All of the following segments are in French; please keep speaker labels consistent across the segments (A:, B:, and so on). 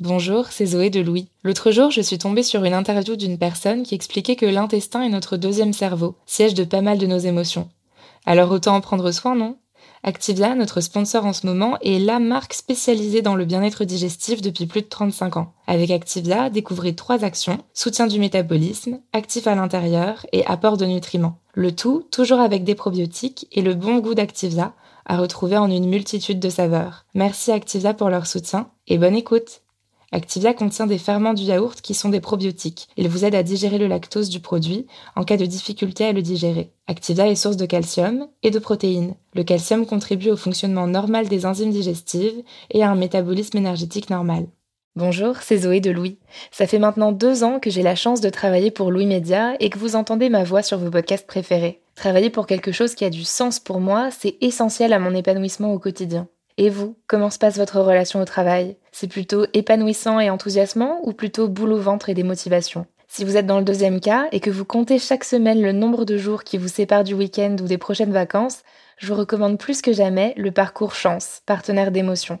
A: Bonjour, c'est Zoé de Louis. L'autre jour, je suis tombée sur une interview d'une personne qui expliquait que l'intestin est notre deuxième cerveau, siège de pas mal de nos émotions. Alors autant en prendre soin, non? Activia, notre sponsor en ce moment, est la marque spécialisée dans le bien-être digestif depuis plus de 35 ans. Avec Activia, découvrez trois actions, soutien du métabolisme, actif à l'intérieur et apport de nutriments. Le tout toujours avec des probiotiques et le bon goût d'Activia, à retrouver en une multitude de saveurs. Merci Activia pour leur soutien et bonne écoute Activia contient des ferments du yaourt qui sont des probiotiques. Ils vous aident à digérer le lactose du produit en cas de difficulté à le digérer. Activia est source de calcium et de protéines. Le calcium contribue au fonctionnement normal des enzymes digestives et à un métabolisme énergétique normal. Bonjour, c'est Zoé de Louis. Ça fait maintenant deux ans que j'ai la chance de travailler pour Louis Média et que vous entendez ma voix sur vos podcasts préférés. Travailler pour quelque chose qui a du sens pour moi, c'est essentiel à mon épanouissement au quotidien. Et vous, comment se passe votre relation au travail? C'est plutôt épanouissant et enthousiasmant ou plutôt boule au ventre et des motivations? Si vous êtes dans le deuxième cas et que vous comptez chaque semaine le nombre de jours qui vous séparent du week-end ou des prochaines vacances, je vous recommande plus que jamais le parcours Chance, partenaire d'émotion.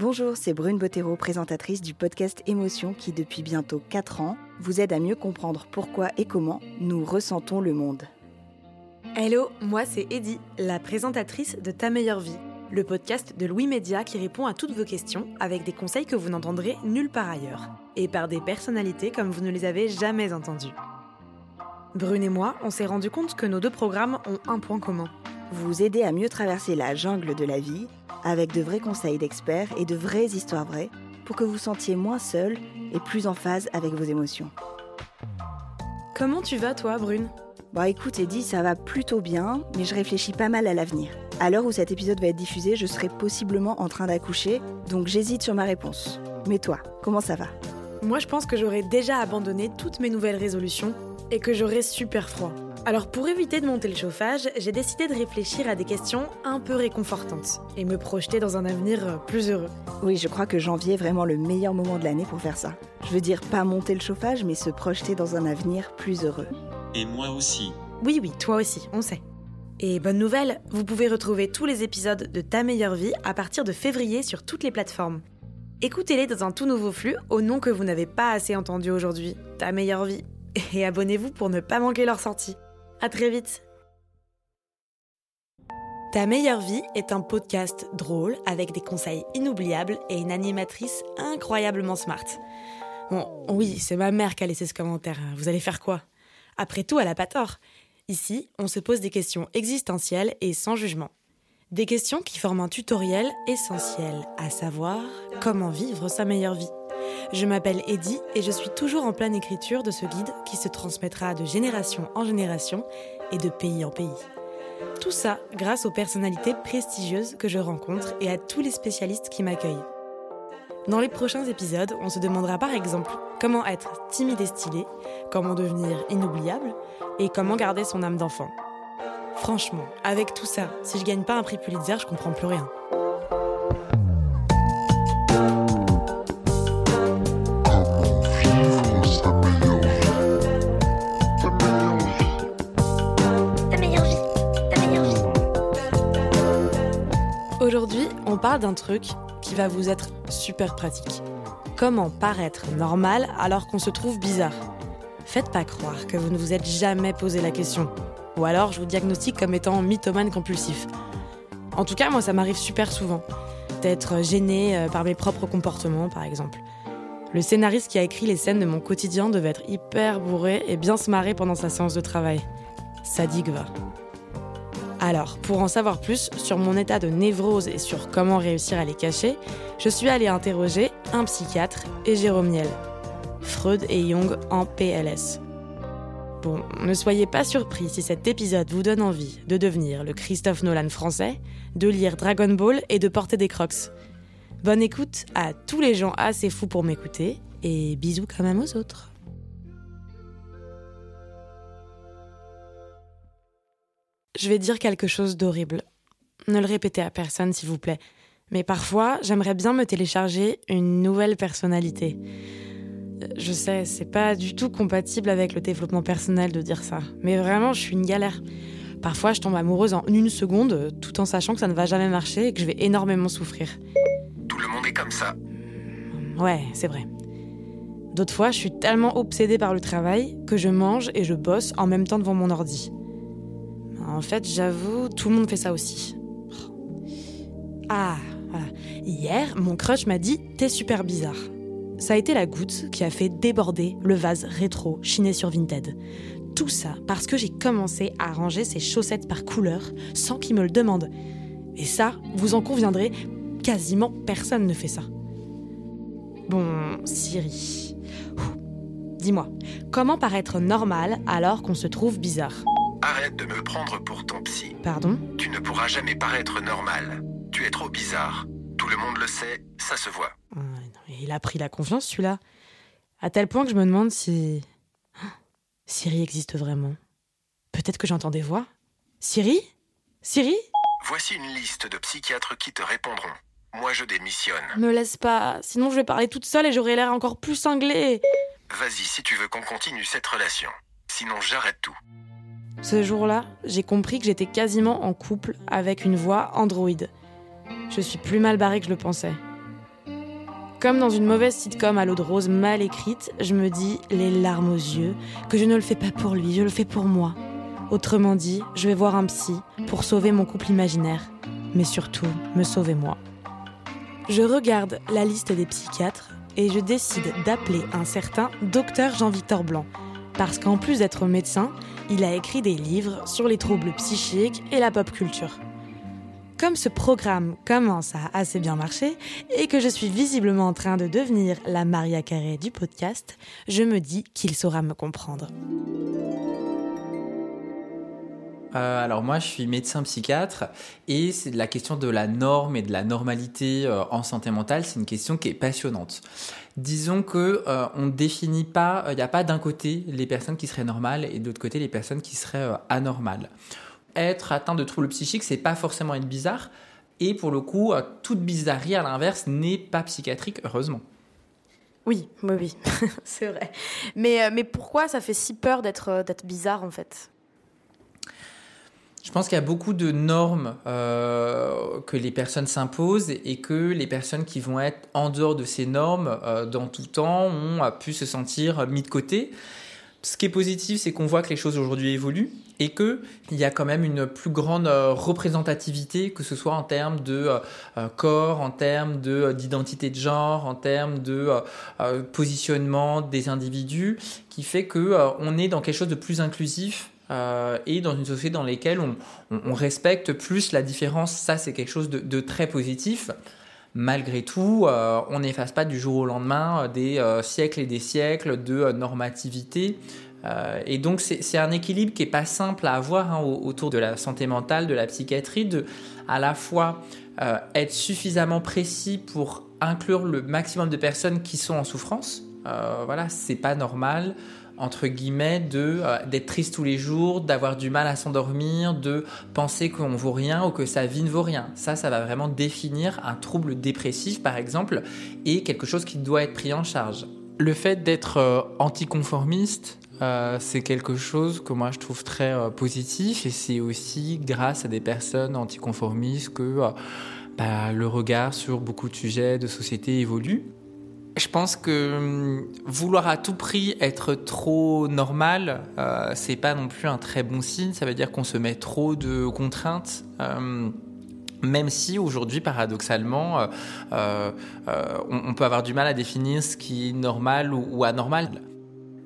B: Bonjour, c'est Brune Bottero, présentatrice du podcast Émotion qui depuis bientôt 4 ans vous aide à mieux comprendre pourquoi et comment nous ressentons le monde.
C: Hello, moi c'est Eddie, la présentatrice de Ta meilleure vie, le podcast de Louis Média qui répond à toutes vos questions avec des conseils que vous n'entendrez nulle part ailleurs et par des personnalités comme vous ne les avez jamais entendues. Brune et moi, on s'est rendu compte que nos deux programmes ont un point commun.
B: Vous aider à mieux traverser la jungle de la vie avec de vrais conseils d'experts et de vraies histoires vraies pour que vous sentiez moins seul et plus en phase avec vos émotions.
C: Comment tu vas toi, Brune?
B: Bah écoute Eddie, ça va plutôt bien, mais je réfléchis pas mal à l'avenir. À l'heure où cet épisode va être diffusé, je serai possiblement en train d'accoucher, donc j'hésite sur ma réponse. Mais toi, comment ça va?
C: Moi je pense que j'aurais déjà abandonné toutes mes nouvelles résolutions et que j'aurais super froid. Alors pour éviter de monter le chauffage, j'ai décidé de réfléchir à des questions un peu réconfortantes et me projeter dans un avenir euh, plus heureux.
B: Oui, je crois que janvier est vraiment le meilleur moment de l'année pour faire ça. Je veux dire pas monter le chauffage, mais se projeter dans un avenir plus heureux.
D: Et moi aussi.
C: Oui, oui, toi aussi, on sait. Et bonne nouvelle, vous pouvez retrouver tous les épisodes de Ta meilleure vie à partir de février sur toutes les plateformes. Écoutez-les dans un tout nouveau flux au nom que vous n'avez pas assez entendu aujourd'hui, Ta meilleure vie. Et abonnez-vous pour ne pas manquer leur sortie. À très vite. Ta meilleure vie est un podcast drôle avec des conseils inoubliables et une animatrice incroyablement smart. Bon, oui, c'est ma mère qui a laissé ce commentaire. Vous allez faire quoi? Après tout, elle a pas tort. Ici, on se pose des questions existentielles et sans jugement. Des questions qui forment un tutoriel essentiel, à savoir comment vivre sa meilleure vie. Je m'appelle Eddie et je suis toujours en pleine écriture de ce guide qui se transmettra de génération en génération et de pays en pays. Tout ça grâce aux personnalités prestigieuses que je rencontre et à tous les spécialistes qui m'accueillent. Dans les prochains épisodes, on se demandera par exemple comment être timide et stylé, comment devenir inoubliable et comment garder son âme d'enfant. Franchement, avec tout ça, si je gagne pas un prix Pulitzer, je comprends plus rien. Aujourd'hui, on parle d'un truc qui va vous être super pratique. Comment paraître normal alors qu'on se trouve bizarre? Faites pas croire que vous ne vous êtes jamais posé la question. Ou alors je vous diagnostique comme étant mythomane compulsif. En tout cas, moi ça m'arrive super souvent d'être gêné euh, par mes propres comportements par exemple. Le scénariste qui a écrit les scènes de mon quotidien devait être hyper bourré et bien se marrer pendant sa séance de travail. Sadique va. Alors, pour en savoir plus sur mon état de névrose et sur comment réussir à les cacher, je suis allée interroger un psychiatre et Jérôme Niel. Freud et Jung en PLS. Bon, ne soyez pas surpris si cet épisode vous donne envie de devenir le Christophe Nolan français, de lire Dragon Ball et de porter des crocs. Bonne écoute à tous les gens assez fous pour m'écouter et bisous quand même aux autres. Je vais dire quelque chose d'horrible. Ne le répétez à personne s'il vous plaît. Mais parfois, j'aimerais bien me télécharger une nouvelle personnalité. Je sais, c'est pas du tout compatible avec le développement personnel de dire ça. Mais vraiment, je suis une galère. Parfois, je tombe amoureuse en une seconde, tout en sachant que ça ne va jamais marcher et que je vais énormément souffrir.
D: Tout le monde est comme ça.
C: Ouais, c'est vrai. D'autres fois, je suis tellement obsédée par le travail que je mange et je bosse en même temps devant mon ordi. En fait, j'avoue, tout le monde fait ça aussi. Ah, voilà. Hier, mon crush m'a dit T'es super bizarre. Ça a été la goutte qui a fait déborder le vase rétro chiné sur Vinted. Tout ça parce que j'ai commencé à ranger ses chaussettes par couleur sans qu'il me le demande. Et ça, vous en conviendrez, quasiment personne ne fait ça. Bon, Siri. Dis-moi, comment paraître normal alors qu'on se trouve bizarre?
D: Arrête de me prendre pour ton psy.
C: Pardon?
D: Tu ne pourras jamais paraître normal. Tu es trop bizarre. Tout le monde le sait, ça se voit.
C: Ah, Il a pris la confiance, celui-là. À tel point que je me demande si. Siri existe vraiment. Peut-être que j'entends des voix. Siri? Siri?
D: Voici une liste de psychiatres qui te répondront. Moi, je démissionne.
C: Me laisse pas, sinon je vais parler toute seule et j'aurai l'air encore plus cinglée.
D: Vas-y si tu veux qu'on continue cette relation. Sinon, j'arrête tout.
C: Ce jour-là, j'ai compris que j'étais quasiment en couple avec une voix androïde. Je suis plus mal barrée que je le pensais. Comme dans une mauvaise sitcom à l'eau de rose mal écrite, je me dis, les larmes aux yeux, que je ne le fais pas pour lui, je le fais pour moi. Autrement dit, je vais voir un psy pour sauver mon couple imaginaire, mais surtout me sauver moi. Je regarde la liste des psychiatres et je décide d'appeler un certain docteur Jean-Victor Blanc, parce qu'en plus d'être médecin, il a écrit des livres sur les troubles psychiques et la pop culture. Comme ce programme commence à assez bien marcher et que je suis visiblement en train de devenir la Maria Carré du podcast, je me dis qu'il saura me comprendre.
E: Euh, alors moi, je suis médecin psychiatre et c'est la question de la norme et de la normalité euh, en santé mentale, c'est une question qui est passionnante. Disons que euh, on définit pas, il n'y a pas d'un côté les personnes qui seraient normales et de l'autre côté les personnes qui seraient anormales. Être atteint de troubles psychiques, c'est pas forcément être bizarre et pour le coup, toute bizarrerie à l'inverse n'est pas psychiatrique, heureusement.
C: Oui, oui, oui, c'est vrai. Mais, mais pourquoi ça fait si peur d'être bizarre en fait?
E: Je pense qu'il y a beaucoup de normes euh, que les personnes s'imposent et que les personnes qui vont être en dehors de ces normes euh, dans tout temps ont pu se sentir mis de côté. Ce qui est positif, c'est qu'on voit que les choses aujourd'hui évoluent et qu'il y a quand même une plus grande euh, représentativité, que ce soit en termes de corps, en termes de, d'identité de genre, en termes de positionnement des individus, qui fait que on est dans quelque chose de plus inclusif euh, et dans une société dans laquelle on, respecte plus la différence. Ça, c'est quelque chose de, très positif. Malgré tout, euh, on n'efface pas du jour au lendemain des euh, siècles et des siècles de normativité. et donc, c'est un équilibre qui est pas simple à avoir hein, autour de la santé mentale, de la psychiatrie, de à la fois être suffisamment précis pour inclure le maximum de personnes qui sont en souffrance. voilà, c'est pas normal entre guillemets, de euh, d'être triste tous les jours, d'avoir du mal à s'endormir, de penser qu'on vaut rien ou que sa vie ne vaut rien. Ça, ça va vraiment définir un trouble dépressif, par exemple, et quelque chose qui doit être pris en charge. Le fait d'être euh, anticonformiste, euh, c'est quelque chose que moi je trouve très positif et c'est aussi grâce à des personnes anticonformistes que bah, le regard sur beaucoup de sujets de société évolue. Je pense que hum, vouloir à tout prix être trop normal, euh, c'est pas non plus un très bon signe. Ça veut dire qu'on se met trop de contraintes. Euh, même si aujourd'hui, paradoxalement, euh, euh, on, on, peut avoir du mal à définir ce qui est normal ou, ou anormal.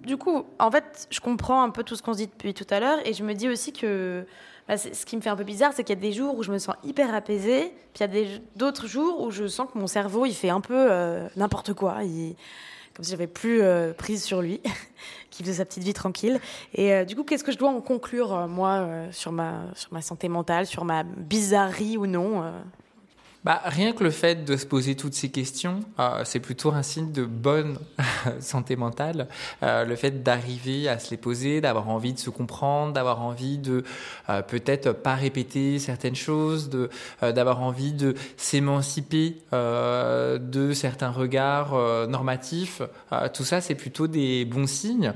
C: du coup, en fait, je comprends un peu tout ce qu'on se dit depuis tout à l'heure et je me dis aussi que bah, ce qui me fait un peu bizarre, c'est qu'il y a des jours où je me sens hyper apaisée, puis il y a d'autres jours où je sens que mon cerveau, il fait un peu euh, n'importe quoi. comme si j'avais plus euh, prise sur lui, qui faisait sa petite vie tranquille. Et euh, du coup, qu'est-ce que je dois en conclure, moi, sur, ma, sur ma santé mentale, sur ma bizarrerie ou non
E: bah, rien que le fait de se poser toutes ces questions, euh, c'est plutôt un signe de bonne santé mentale. Euh, le fait d'arriver à se les poser, d'avoir envie de se comprendre, d'avoir envie de euh, peut-être pas répéter certaines choses, de d'avoir envie de s'émanciper de certains regards normatifs. tout ça, c'est plutôt des bons signes.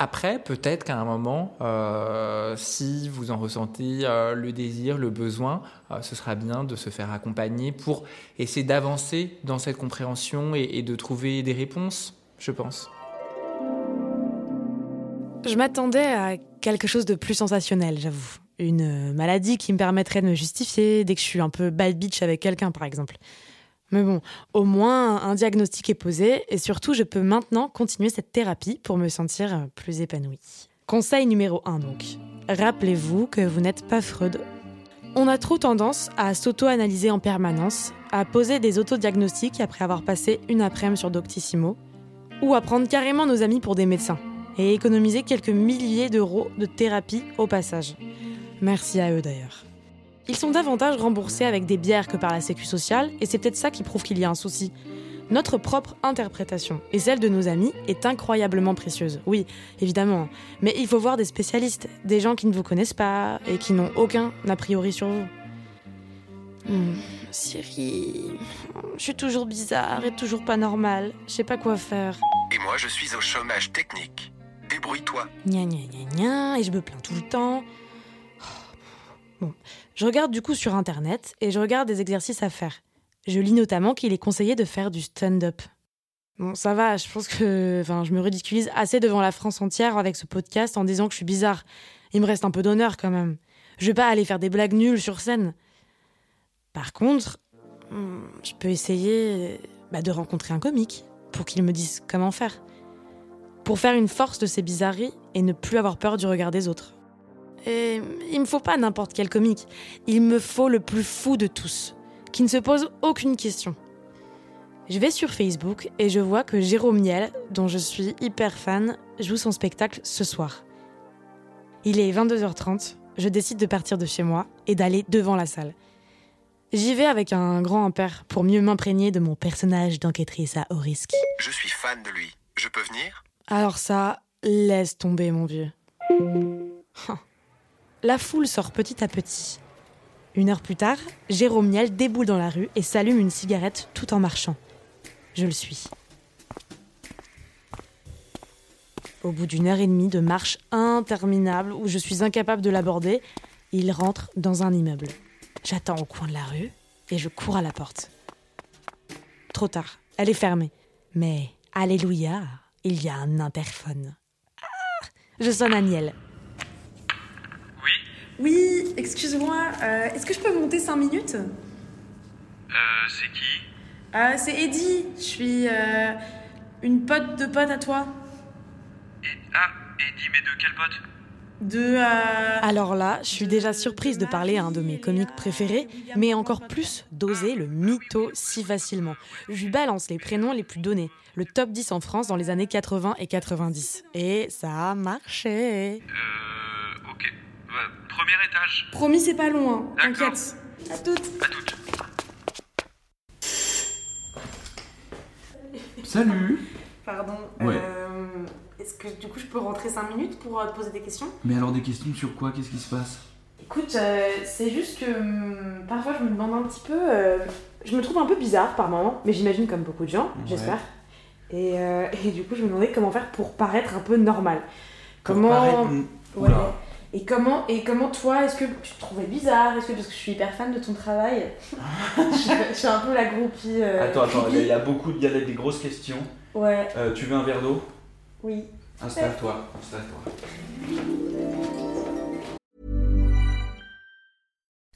E: Après, peut-être qu'à un moment, euh, si vous en ressentez euh, le désir, le besoin, euh, ce sera bien de se faire accompagner pour essayer d'avancer dans cette compréhension et, et, de trouver des réponses, je pense.
C: Je m'attendais à quelque chose de plus sensationnel, j'avoue. Une maladie qui me permettrait de me justifier dès que je suis un peu bad bitch avec quelqu'un, par exemple. Mais bon, au moins un diagnostic est posé et surtout je peux maintenant continuer cette thérapie pour me sentir plus épanouie. Conseil numéro 1 donc. Rappelez-vous que vous n'êtes pas Freud. On a trop tendance à s'auto-analyser en permanence, à poser des autodiagnostics après avoir passé une après-midi sur Doctissimo, ou à prendre carrément nos amis pour des médecins, et économiser quelques milliers d'euros de thérapie au passage. Merci à eux d'ailleurs. Ils sont davantage remboursés avec des bières que par la sécu sociale, et c'est peut-être ça qui prouve qu'il y a un souci. Notre propre interprétation et celle de nos amis est incroyablement précieuse, oui, évidemment. Mais il faut voir des spécialistes, des gens qui ne vous connaissent pas et qui n'ont aucun a priori sur vous. Hmm, Siri, je suis toujours bizarre et toujours pas normale. Je sais pas quoi faire.
D: Et moi, je suis au chômage technique. Débrouille-toi.
C: Gna gna gna gna, et je me plains tout le temps. Bon, je regarde du coup sur internet et je regarde des exercices à faire. Je lis notamment qu'il est conseillé de faire du stand-up. Bon, ça va, je pense que enfin, je me ridiculise assez devant la France entière avec ce podcast en disant que je suis bizarre. Il me reste un peu d'honneur quand même. Je vais pas aller faire des blagues nulles sur scène. Par contre, hmm, je peux essayer bah, de rencontrer un comique pour qu'il me dise comment faire. Pour faire une force de ces bizarreries et ne plus avoir peur du regard des autres. Et il me faut pas n'importe quel comique. Il me faut le plus fou de tous, qui ne se pose aucune question. Je vais sur Facebook et je vois que Jérôme Niel, dont je suis hyper fan, joue son spectacle ce soir. Il est 22h30, je décide de partir de chez moi et d'aller devant la salle. J'y vais avec un grand impère pour mieux m'imprégner de mon personnage d'enquêtrice à haut risque.
D: Je suis fan de lui. Je peux venir?
C: Alors ça, laisse tomber mon vieux. La foule sort petit à petit. Une heure plus tard, Jérôme Niel déboule dans la rue et s'allume une cigarette tout en marchant. Je le suis. Au bout d'une heure et demie de marche interminable où je suis incapable de l'aborder, il rentre dans un immeuble. J'attends au coin de la rue et je cours à la porte. Trop tard, elle est fermée. Mais, alléluia, il y a un interphone. Ah je sonne à Niel. Oui, excuse-moi, euh, est-ce que je peux monter 5 minutes?
F: Euh, c'est qui?
C: Euh, C'est Eddie, je suis euh, une pote de pote à toi.
F: ah, Eddie, mais de quel pote?
C: De Alors là, je suis déjà surprise de parler à un de mes comiques préférés, mais encore plus d'oser le mytho si facilement. Je lui balance les prénoms les plus donnés, le top 10 en France dans les années 80 et 90. Et ça a marché.
F: Euh, premier étage.
C: Promis, c'est pas loin, t'inquiète. À toutes.
F: À toutes.
G: Salut
C: Pardon.
G: Ouais.
C: Euh, Est-ce que du coup je peux rentrer 5 minutes pour euh, te poser des questions?
G: Mais alors des questions sur quoi? Qu'est-ce qui se passe?
C: Écoute, euh, c'est juste que hum, parfois je me demande un petit peu. euh, je me trouve un peu bizarre par moment, mais j'imagine comme beaucoup de gens,
G: Ouais.
C: j'espère. Et, euh, et du coup, je me demandais comment faire pour paraître un peu normal.
G: Pour
C: Comment.
G: paraître-
C: Ouais.
G: Oula.
C: Et comment, et comment toi, est-ce que tu te trouvais bizarre? Est-ce que parce que je suis hyper fan de ton travail, je, suis, je suis un peu la groupie. euh,
G: Attends, attends, il y, a- y beaucoup, il y a des grosses questions.
C: Ouais,
G: Euh, tu veux un verre d'eau?
C: Oui.
G: Installe-toi, installe-toi.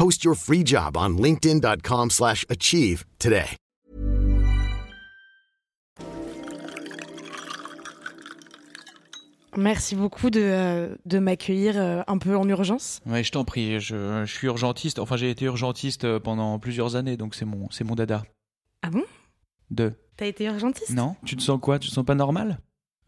H: Post your free job on linkedin.com/achieve slash achieve today.
C: Merci beaucoup de, euh, de m'accueillir euh, un peu en urgence.
I: Ouais, je t'en prie, je, je suis urgentiste. Enfin, j'ai été urgentiste euh, pendant plusieurs années, donc c'est mon, c'est mon dada.
C: Ah bon?
I: Deux.
C: T'as été urgentiste?
I: Non Tu te sens quoi? Tu te sens pas normal?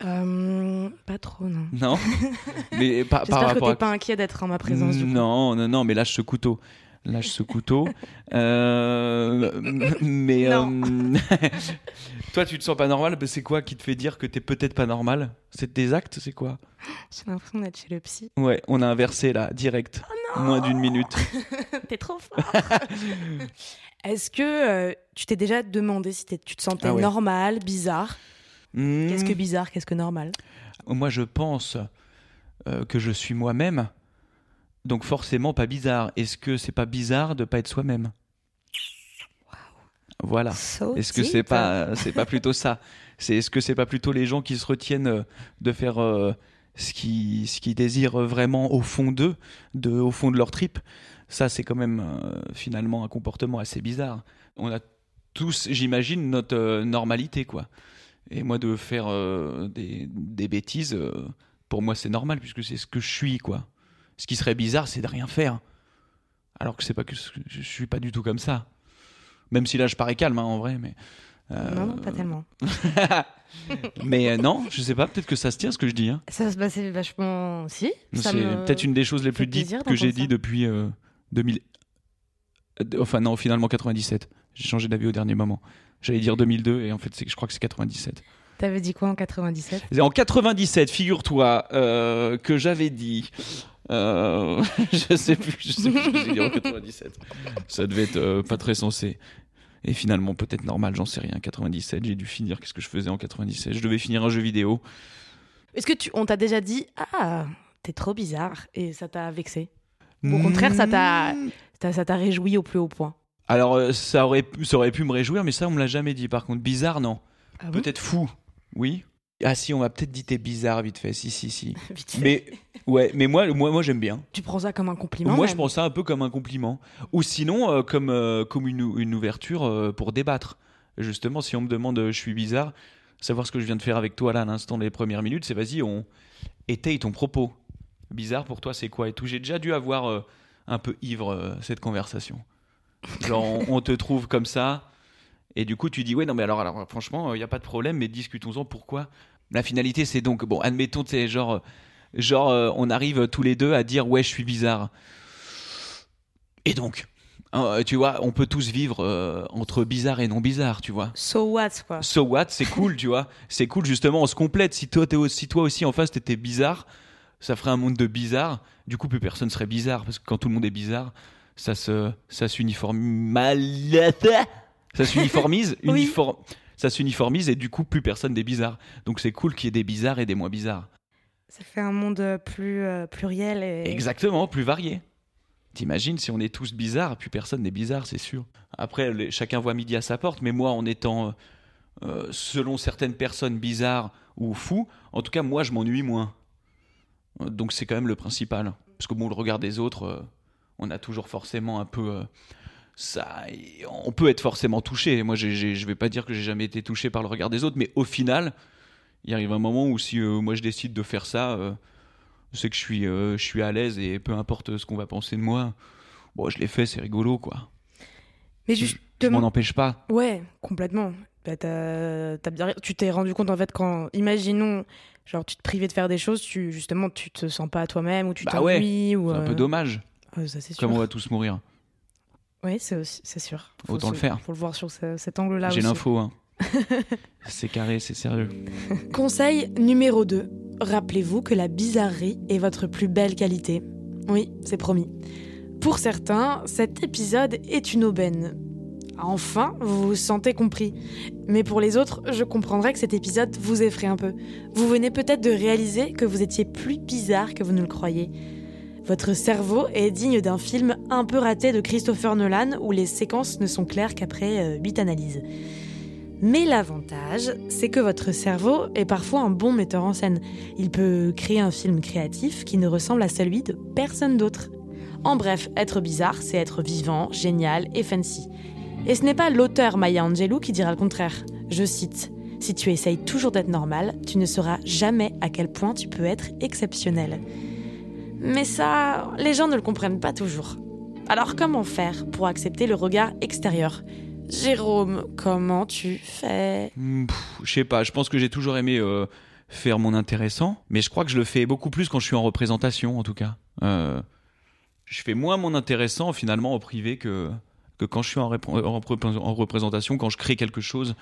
C: Euh, Pas trop, non.
I: Non? Mais par, par
C: J'espère que
I: rapport
C: t'es
I: à...
C: pas inquiet d'être en ma présence. du coup.
I: Non, non, non, mais lâche ce couteau. Lâche ce couteau. Euh, mais euh, toi, tu te sens pas normal C'est quoi qui te fait dire que t'es peut-être pas normal? C'est tes actes C'est quoi?
C: J'ai l'impression d'être chez le psy.
I: Ouais, on a inversé là, direct.
C: Oh
I: Moins d'une minute.
C: T'es trop fort. Est-ce que euh, tu t'es déjà demandé si tu te sentais
I: Ah ouais.
C: normal, bizarre? Qu'est-ce que
I: Hmm.
C: bizarre, qu'est-ce que normal?
I: Moi, je pense que je suis moi-même, donc forcément pas bizarre. Est-ce que c'est pas bizarre de pas être soi-même? Voilà.
C: So
I: Est-ce que c'est pas c'est pas plutôt ça? C'est est-ce que c'est pas plutôt les gens qui se retiennent euh, de faire euh, ce qui ce qu'ils désirent vraiment au fond d'eux, de au fond de leur trip? Ça, c'est quand même euh, finalement un comportement assez bizarre. On a tous, j'imagine, notre euh, normalité, quoi. Et moi, de faire euh, des, des bêtises, euh, pour moi, c'est normal puisque c'est ce que je suis, quoi. Ce qui serait bizarre, c'est de rien faire. Alors que c'est pas que je suis pas du tout comme ça. Même si là, je parais calme, hein, en vrai, mais. euh,
C: Non, non, pas tellement.
I: mais euh, non, je sais pas, peut-être que ça se tient ce que je dis. Hein.
C: Ça se passait vachement. Si
I: C'est
C: me
I: peut-être une des choses les plus dites que j'ai dit depuis euh, 2000. euh, Enfin, non, finalement 97. J'ai changé d'avis au dernier moment. J'allais dire 2002 et en fait, c'est- je crois que c'est 97.
C: T'avais dit quoi en 97
I: Et en 97, figure-toi euh, que j'avais dit. Euh, je sais plus, je sais plus ce que j'ai dit en 97. Ça devait être euh, pas très sensé. Et finalement, peut-être normal, j'en sais rien. 97, j'ai dû finir. Qu'est-ce que je faisais en 97 Je devais finir un jeu vidéo.
C: Est-ce que tu, on t'a déjà dit ah t'es trop bizarre et ça t'a vexé? Ou Au contraire, ça t'a, ça t'a réjoui au plus haut point?
I: Alors, euh, ça aurait, pu- ça aurait pu me réjouir, mais ça, on me l'a jamais dit. Par contre, bizarre, non.
C: Ah bon?
I: Peut-être fou, oui. Ah si, on m'a peut-être dit t'es bizarre vite fait. Si, si, si.
C: Vite fait.
I: Mais ouais, mais moi, moi, moi, j'aime bien.
C: Tu prends ça comme un compliment
I: Moi,
C: même.
I: je prends ça un peu comme un compliment. Ou sinon, euh, comme, euh, comme une, une ouverture euh, pour débattre. Justement, si on me demande je suis bizarre, savoir ce que je viens de faire avec toi là à l'instant des premières minutes, c'est vas-y, on étaye ton propos. Bizarre pour toi, c'est quoi et tout. J'ai déjà dû avoir un peu ivre cette conversation. Genre, on, on te trouve comme ça. Et du coup, tu dis, ouais, non, mais alors, alors franchement, il n'y a pas de problème, mais discutons-en pourquoi? La finalité, c'est donc, bon, admettons, c'est genre, genre euh, on arrive tous les deux à dire, ouais, je suis bizarre. Et donc, euh, tu vois, on peut tous vivre euh, entre bizarre et non bizarre, tu vois.
C: So what quoi
I: So what, c'est cool, tu vois. C'est cool, justement, on se complète. Si toi, aussi, si toi aussi en face, t'étais bizarre, ça ferait un monde de bizarre. Du coup, plus personne serait bizarre, parce que quand tout le monde est bizarre, ça se, ça s'uniformise. Ça s'uniformise, uniform- ça s'uniformise, et du coup, plus personne n'est bizarre. Donc, c'est cool qu'il y ait des bizarres et des moins bizarres.
C: Ça fait un monde euh, plus euh, pluriel et.
I: Exactement, plus varié. T'imagines si on est tous bizarres, plus personne n'est bizarre, c'est sûr. Après, les- chacun voit midi à sa porte, mais moi, en étant, euh, selon certaines personnes, bizarres ou fous, en tout cas, moi, je m'ennuie moins. Donc, c'est quand même le principal. Parce que bon, le regard des autres, euh, on a toujours forcément un peu. Ça, on peut être forcément touché. Moi, j'ai- je vais pas dire que j'ai jamais été touché par le regard des autres, mais au final, il arrive un moment où si euh, moi je décide de faire ça, euh, c'est que je suis, euh, je suis à l'aise et peu importe ce qu'on va penser de moi, bon, je l'ai fait, c'est rigolo, quoi.
C: Mais
I: Je, je
C: justement.
I: m'en empêche pas.
C: Ouais, complètement. Bah, bien... Tu t'es rendu compte en fait quand, imaginons, genre tu te privais de faire des choses, tu justement tu te sens pas à toi-même ou tu
I: Bah ouais,
C: t'ennuies ou.
I: C'est un peu dommage,
C: ça sûr.
I: comme on va tous mourir.
C: Oui, c'est sûr.
I: Autant
C: se-
I: le faire.
C: Faut le voir sur ce- cet angle-là
I: J'ai l'info, hein. c'est carré, c'est sérieux.
C: Conseil numéro 2. Rappelez-vous que la bizarrerie est votre plus belle qualité. Oui, c'est promis. Pour certains, cet épisode est une aubaine. enfin, vous vous sentez compris. Mais pour les autres, je comprendrais que cet épisode vous effraie un peu. Vous venez peut-être de réaliser que vous étiez plus bizarre que vous ne le croyez. Votre cerveau est digne d'un film un peu raté de Christopher Nolan où les séquences ne sont claires qu'après 8 analyses. Mais l'avantage, c'est que votre cerveau est parfois un bon metteur en scène. Il peut créer un film créatif qui ne ressemble à celui de personne d'autre. En bref, être bizarre, c'est être vivant, génial et fancy. Et ce n'est pas l'auteur Maya Angelou qui dira le contraire. Je cite Si tu essayes toujours d'être normal, tu ne sauras jamais à quel point tu peux être exceptionnel. Mais ça, les gens ne le comprennent pas toujours. Alors comment faire pour accepter le regard extérieur? Jérôme, comment tu fais?
I: Hmm, Je sais pas, je pense que j'ai toujours aimé euh, faire mon intéressant, mais je crois que je le fais beaucoup plus quand je suis en représentation, en tout cas. Euh, je fais moins mon intéressant finalement au privé que, que quand je suis en, en en représentation, quand je crée quelque chose.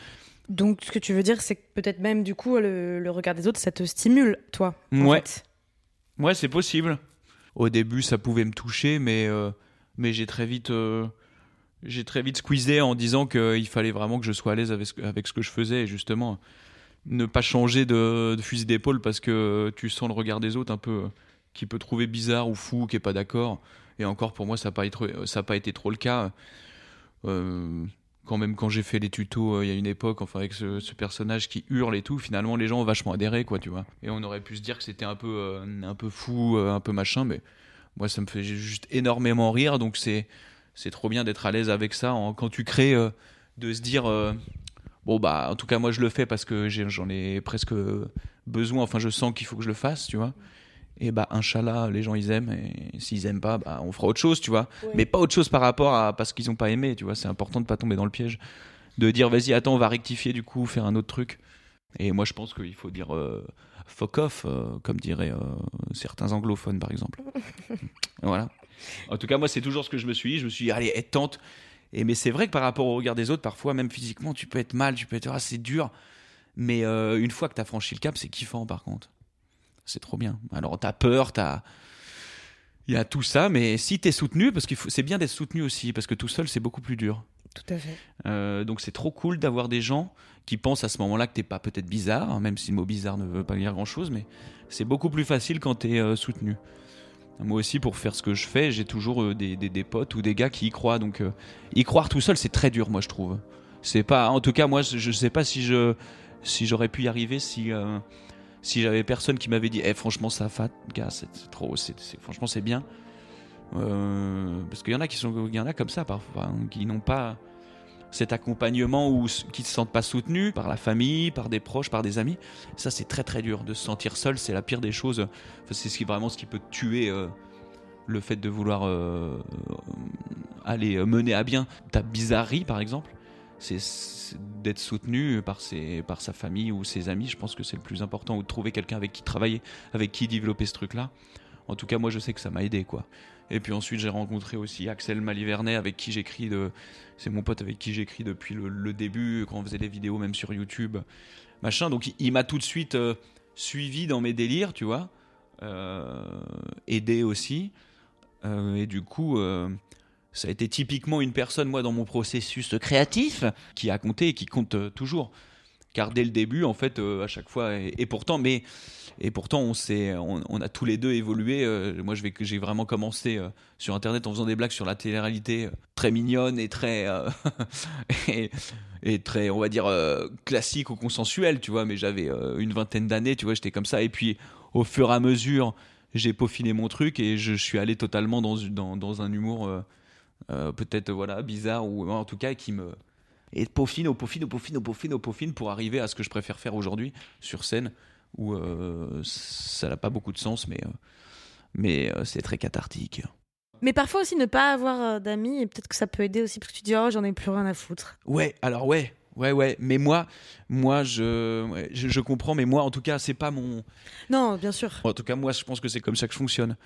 C: Donc ce que tu veux dire, c'est que peut-être même du coup le, le regard des autres, ça te stimule, toi. en
I: Ouais.
C: fait?
I: Ouais, c'est possible. Au début, ça pouvait me toucher, mais, euh, mais j'ai très vite. euh, j'ai très vite squeezé en disant qu'il fallait vraiment que je sois à l'aise avec, ce- que je faisais et justement ne pas changer de, fusil d'épaule parce que tu sens le regard des autres un peu euh, qui peut trouver bizarre ou fou, qui est pas d'accord. Et encore pour moi, ça n'a pas, été- trop le cas. Euh, quand même quand j'ai fait les tutos euh, il y a une époque enfin avec ce, personnage qui hurle et tout finalement les gens ont vachement adhéré quoi tu vois. Et on aurait pu se dire que c'était un peu euh, un peu fou euh, un peu machin mais moi ça me fait juste énormément rire donc c'est c'est trop bien d'être à l'aise avec ça quand tu crées de se dire bon bah en tout cas moi je le fais parce que j'en ai presque besoin enfin je sens qu'il faut que je le fasse tu vois et bah inchallah les gens ils aiment et s'ils aiment pas bah on fera autre chose tu vois. Mais pas autre chose par rapport à parce qu'ils ont pas aimé tu vois. C'est important de pas tomber dans le piège. De dire vas-y attends on va rectifier du coup faire un autre truc. Et moi je pense qu'il faut dire euh, fuck off euh, comme diraient euh, certains anglophones par exemple. Voilà. En tout cas moi c'est toujours ce que je me suis dit. Je me suis dit allez et tente. Et mais c'est vrai que par rapport au regard des autres parfois même physiquement tu peux être mal tu peux être ah, c'est dur. Mais une fois que tu as franchi le cap c'est kiffant par contre c'est trop bien. Alors t'as peur, t'as, il y a tout ça, mais si t'es soutenu, parce que c'est bien d'être soutenu aussi, parce que tout seul c'est beaucoup plus dur.
C: Tout à fait.
I: Euh, donc c'est trop cool d'avoir des gens qui pensent à ce moment-là que t'es pas peut-être bizarre, hein, même si le mot bizarre ne veut pas dire grand-chose, mais c'est beaucoup plus facile quand t'es euh, soutenu. Moi aussi, pour faire ce que je fais, j'ai toujours euh, des, des- des potes ou des gars qui y croient. Donc, y croire tout seul, c'est très dur, moi, je trouve. C'est pas, en tout cas, moi, je je sais pas si je, si j'aurais pu y arriver si, si j'avais personne qui m'avait dit, Eh, franchement, ça fat, c'est trop, franchement, c'est bien. Euh, parce qu'il y en a qui sont, il y en a comme ça parfois, hein, qui n'ont pas cet accompagnement ou qui se sentent pas soutenus par la famille, par des proches, par des amis. Ça, c'est très très dur. De se sentir seul, c'est la pire des choses. C'est vraiment ce qui peut tuer euh, le fait de vouloir euh, aller mener à bien ta bizarrerie, par exemple. C'est d'être soutenu par, ses, par sa famille ou ses amis. Je pense que c'est le plus important. Ou de trouver quelqu'un avec qui travailler, avec qui développer ce truc-là. En tout cas, moi, je sais que ça m'a aidé, quoi. Et puis ensuite, j'ai rencontré aussi Axel Malivernet, avec qui j'écris de. C'est mon pote avec qui j'écris depuis le, début, quand on faisait des vidéos, même sur YouTube, machin. Donc, il, m'a tout de suite euh, suivi dans mes délires, tu vois. Euh, aidé aussi. Euh, et du coup, ça a été typiquement une personne, moi, dans mon processus créatif, qui a compté et qui compte euh, toujours. Car dès le début, en fait, euh, à chaque fois, et, pourtant, mais et pourtant, on, s'est, on, a tous les deux évolué. Euh, moi, je vais, j'ai vraiment commencé sur Internet en faisant des blagues sur la télé-réalité très mignonne et très, et, très, on va dire, classique ou consensuelle, tu vois. Mais j'avais une vingtaine d'années, tu vois, j'étais comme ça. Et puis, au fur et à mesure, j'ai peaufiné mon truc et je, suis allé totalement dans, dans, dans un humour euh, peut-être voilà bizarre ou en tout cas qui me et peaufine au peaufine au peaufine au peaufine au peaufine pour arriver à ce que je préfère faire aujourd'hui sur scène où euh, ça n'a pas beaucoup de sens mais euh, mais euh, c'est très cathartique.
C: Mais parfois aussi ne pas avoir d'amis, et peut-être que ça peut aider aussi parce que tu dis oh j'en ai plus rien à foutre.
I: Ouais, alors ouais, ouais, ouais. Mais moi, moi, je, ouais, je, je comprends. Mais moi, en tout cas, c'est pas mon.
C: Non, bien sûr.
I: En tout cas, moi, je pense que c'est comme ça que je fonctionne.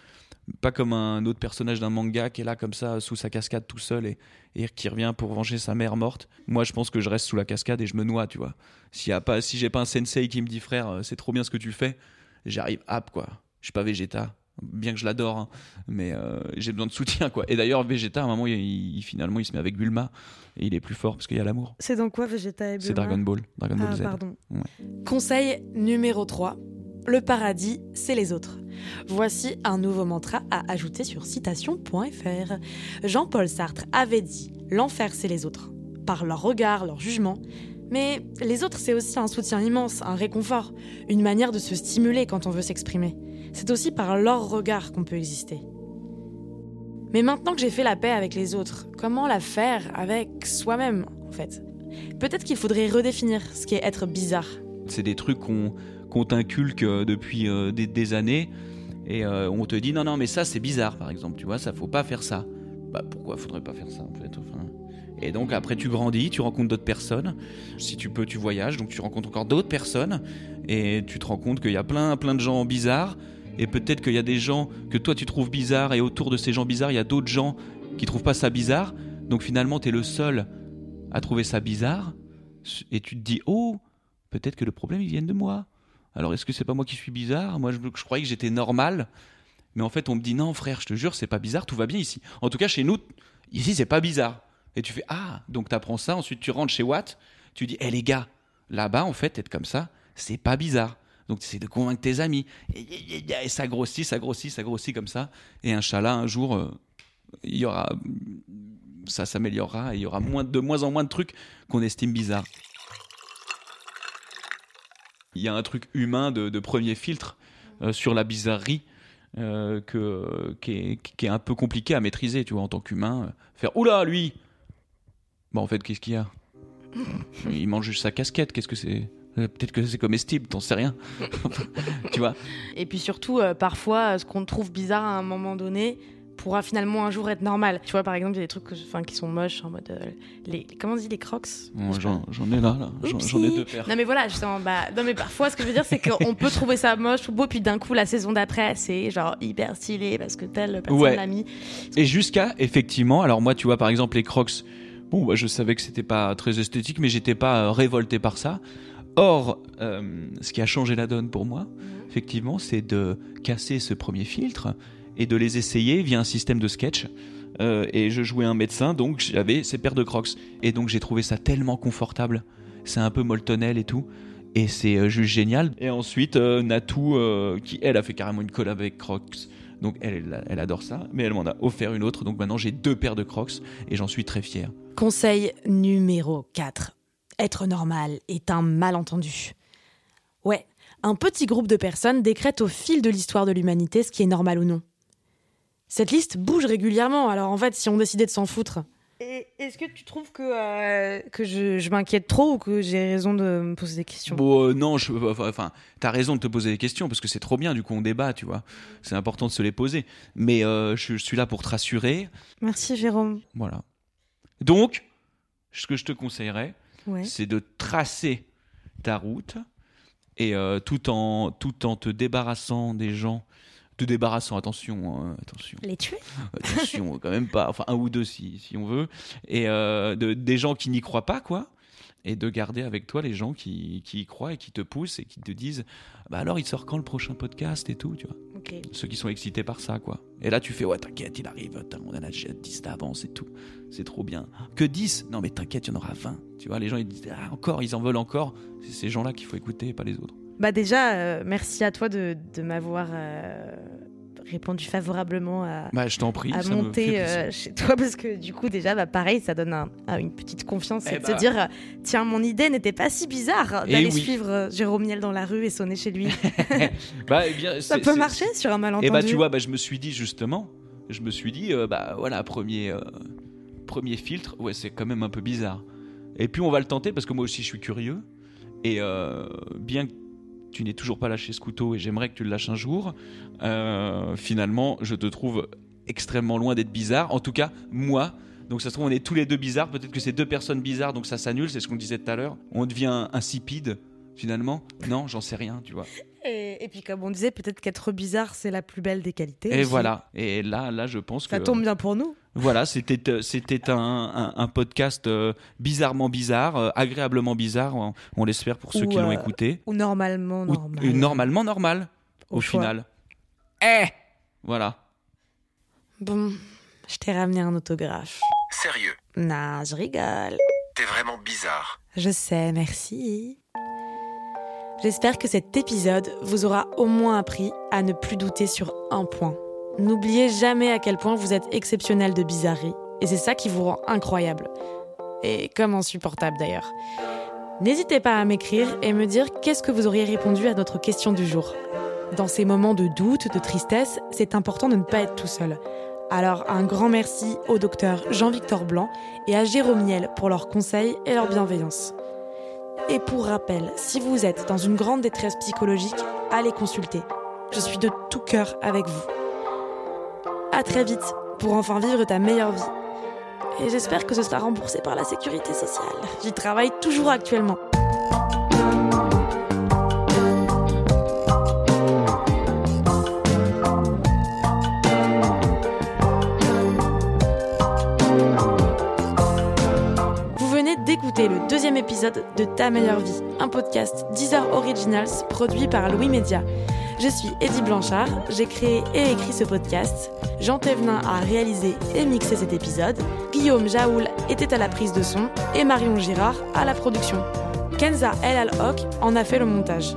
I: Pas comme un autre personnage d'un manga qui est là comme ça sous sa cascade tout seul et, et qui revient pour venger sa mère morte. Moi, je pense que je reste sous la cascade et je me noie, tu vois. S'il y a pas, si j'ai pas un sensei qui me dit frère, euh, c'est trop bien ce que tu fais, j'arrive hop quoi. Je suis pas Vegeta. Bien que je l'adore, hein, mais euh, j'ai besoin de soutien, quoi. Et d'ailleurs, Vegeta, à un moment, il, il- finalement, il se met avec Bulma et il est plus fort parce qu'il y a l'amour.
C: C'est dans quoi Vegeta et
I: C'est
C: Bulma
I: Dragon Ball, Dragon Ball
C: Ah,
I: Z.
C: pardon.
I: Ouais.
C: Conseil numéro 3. Le paradis, c'est les autres. Voici un nouveau mantra à ajouter sur citation.fr. Jean-Paul Sartre avait dit L'enfer, c'est les autres. Par leur regard, leur jugement. Mais les autres, c'est aussi un soutien immense, un réconfort, une manière de se stimuler quand on veut s'exprimer. C'est aussi par leur regard qu'on peut exister. Mais maintenant que j'ai fait la paix avec les autres, comment la faire avec soi-même, en fait? Peut-être qu'il faudrait redéfinir ce qu'est être bizarre.
I: C'est des trucs qu'on qu'on t'inculque euh, depuis euh, des, années et euh, on te dit non non mais ça c'est bizarre par exemple tu vois ça faut pas faire ça bah pourquoi faudrait pas faire ça en fait et donc après tu grandis tu rencontres d'autres personnes si tu peux tu voyages donc tu rencontres encore d'autres personnes et tu te rends compte qu'il y a plein plein de gens bizarres et peut-être qu'il y a des gens que toi tu trouves bizarres et autour de ces gens bizarres il y a d'autres gens qui trouvent pas ça bizarre. Donc finalement tu es le seul à trouver ça bizarre. Et tu te dis oh peut-être que le problème il vient de moi. Alors est-ce que c'est pas moi qui suis bizarre? Moi je, je croyais que j'étais normal, mais en fait on me dit non frère, je te jure c'est pas bizarre, tout va bien ici. En tout cas chez nous, ici c'est pas bizarre. Et tu fais ah donc t'apprends ça, ensuite tu rentres chez Watt, tu dis eh les gars, là-bas en fait être comme ça, c'est pas bizarre. Donc tu essaies de convaincre tes amis et, et- et ça grossit, ça grossit, ça grossit comme ça. Et Inch'Allah un jour euh, il y aura ça s'améliorera et il y aura moins, de moins en moins de trucs qu'on estime bizarres. Il y a un truc humain de, de premier filtre euh, sur la bizarrerie euh, que, qui, est, qui est un peu compliqué à maîtriser, tu vois, en tant qu'humain. Faire Oula, lui Bon, en fait, qu'est-ce qu'il y a? Il mange juste sa casquette, qu'est-ce que c'est? Peut-être que c'est comestible, t'en sais rien. tu vois
C: Et puis surtout, euh, parfois, euh, ce qu'on trouve bizarre à un moment donné pourra finalement un jour être normal. Tu vois, par exemple, il y a des trucs que- qui sont moches, en mode. euh, les, comment on dit Les crocs?
I: Bon, J'en ai là, là. J'en- ai deux paires.
C: Non mais voilà, justement, bah, non mais parfois ce que je veux dire c'est qu'on peut trouver ça moche ou beau, puis d'un coup la saison d'après c'est genre hyper stylé parce que telle personne
I: Ouais.
C: l'a mis.
I: Et jusqu'à, effectivement, alors moi, tu vois, par exemple, les crocs, bon, bah, je savais que c'était pas très esthétique, mais j'étais pas euh, révolté par ça. Or, euh, ce qui a changé la donne pour moi, effectivement, c'est de casser ce premier filtre et de les essayer via un système de sketch. Euh, et je jouais un médecin, donc j'avais ces paires de crocs. Et donc j'ai trouvé ça tellement confortable. C'est un peu moltonel et tout. Et c'est euh, juste génial. Et ensuite, euh, Natou, euh, qui elle a fait carrément une collab avec Crocs. Donc elle, elle, elle adore ça. Mais elle m'en a offert une autre. Donc maintenant j'ai deux paires de Crocs. Et j'en suis très fier.
C: Conseil numéro 4. Être normal est un malentendu. Ouais, un petit groupe de personnes décrète au fil de l'histoire de l'humanité ce qui est normal ou non. Cette liste bouge régulièrement, alors en fait, si on décidait de s'en foutre. Est-ce que tu trouves que, euh, que je, je m'inquiète trop ou que j'ai raison de me poser des questions?
I: Bon, euh, non, je, enfin, enfin, t'as raison de te poser des questions parce que c'est trop bien. Du coup, on débat, tu vois. C'est important de se les poser. Mais euh, je, je suis là pour te rassurer.
C: Merci Jérôme.
I: Voilà. Donc, ce que je te conseillerais,
C: Ouais.
I: c'est de tracer ta route et euh, tout en tout en te débarrassant des gens, te débarrassant, attention, hein, attention,
C: Les tuer.
I: Attention, quand même pas, enfin un ou deux si, si on veut, et euh, de, des gens qui n'y croient pas, quoi, et de garder avec toi les gens qui, qui y croient et qui te poussent et qui te disent, bah alors il sort quand le prochain podcast et tout, tu vois. Ceux qui sont excités par ça, quoi. Et là, tu fais, ouais, t'inquiète, il arrive, on en a déjà 10 d'avance et tout. C'est trop bien. Que 10 Non, mais t'inquiète, il y en aura 20. Tu vois, les gens, ils disent, ah, encore, ils en veulent encore. C'est ces gens-là qu'il faut écouter, pas les autres.
C: Bah déjà, euh, merci à toi de, de m'avoir euh, répondu favorablement à,
I: Bah, je t'en prie,
C: à monter euh, chez toi parce que du coup déjà bah pareil ça donne un- un- une petite confiance
I: Eh
C: et de
I: bah.
C: se dire euh, tiens mon idée n'était pas si bizarre
I: Eh
C: d'aller
I: oui.
C: suivre euh, Jérôme Niel dans la rue et sonner chez lui
I: Bah, eh bien,
C: ça peut marcher sur un malentendu
I: Et bah, tu vois, bah, je me suis dit, justement, je me suis dit, euh, bah, voilà, premier, euh, premier filtre, ouais, c'est quand même un peu bizarre. Et puis, on va le tenter parce que moi aussi, je suis curieux. Et bien que tu n'aies toujours pas lâché ce couteau et j'aimerais que tu le lâches un jour, euh, finalement, je te trouve extrêmement loin d'être bizarre. En tout cas, moi. Donc ça se trouve, on est tous les deux bizarres. Peut-être que c'est deux personnes bizarres, donc ça s'annule. C'est ce qu'on disait tout à l'heure. On devient insipide, finalement. Non, j'en sais rien, tu vois.
C: Et, et puis comme on disait peut-être qu'être bizarre c'est la plus belle des qualités
I: Et
C: aussi.
I: voilà. Et là, là, je pense
C: ça
I: que
C: tombe bien pour nous
I: voilà, c'était euh, c'était un, un, un podcast euh, bizarrement bizarre, euh, agréablement bizarre. On, on l'espère pour ceux
C: Ou,
I: qui l'ont
C: euh,
I: écouté.
C: ou normalement normal
I: normalement normal,
C: Au
I: final. Eh Voilà.
C: Bon, je t'ai ramené un autographe.
D: Sérieux,
C: Non, je rigole.
D: t'es vraiment bizarre.
C: Je sais, merci. J'espère que cet épisode vous aura au moins appris à ne plus douter sur un point. N'oubliez jamais à quel point vous êtes exceptionnel de bizarrerie, et c'est ça qui vous rend incroyable. Et comme insupportable d'ailleurs. N'hésitez pas à m'écrire et me dire qu'est-ce que vous auriez répondu à notre question du jour. Dans ces moments de doute, de tristesse, c'est important de ne pas être tout seul. Alors un grand merci au docteur Jean-Victor Blanc et à Jérôme Niel pour leurs conseils et leur bienveillance. Et pour rappel, si vous êtes dans une grande détresse psychologique, allez consulter. Je suis de tout cœur avec vous. À très vite pour enfin vivre ta meilleure vie. Et j'espère que ce sera remboursé par la sécurité sociale. J'y travaille toujours actuellement. Venez d'écouter le deuxième épisode de Ta meilleure vie, un podcast Deezer Originals produit par Louis Média. Je suis Eddie Blanchard, j'ai créé et écrit ce podcast. Jean Thévenin a réalisé et mixé cet épisode. Guillaume Jaoul était à la prise de son et Marion Girard à la production. Kenza El Al Hoc en a fait le montage.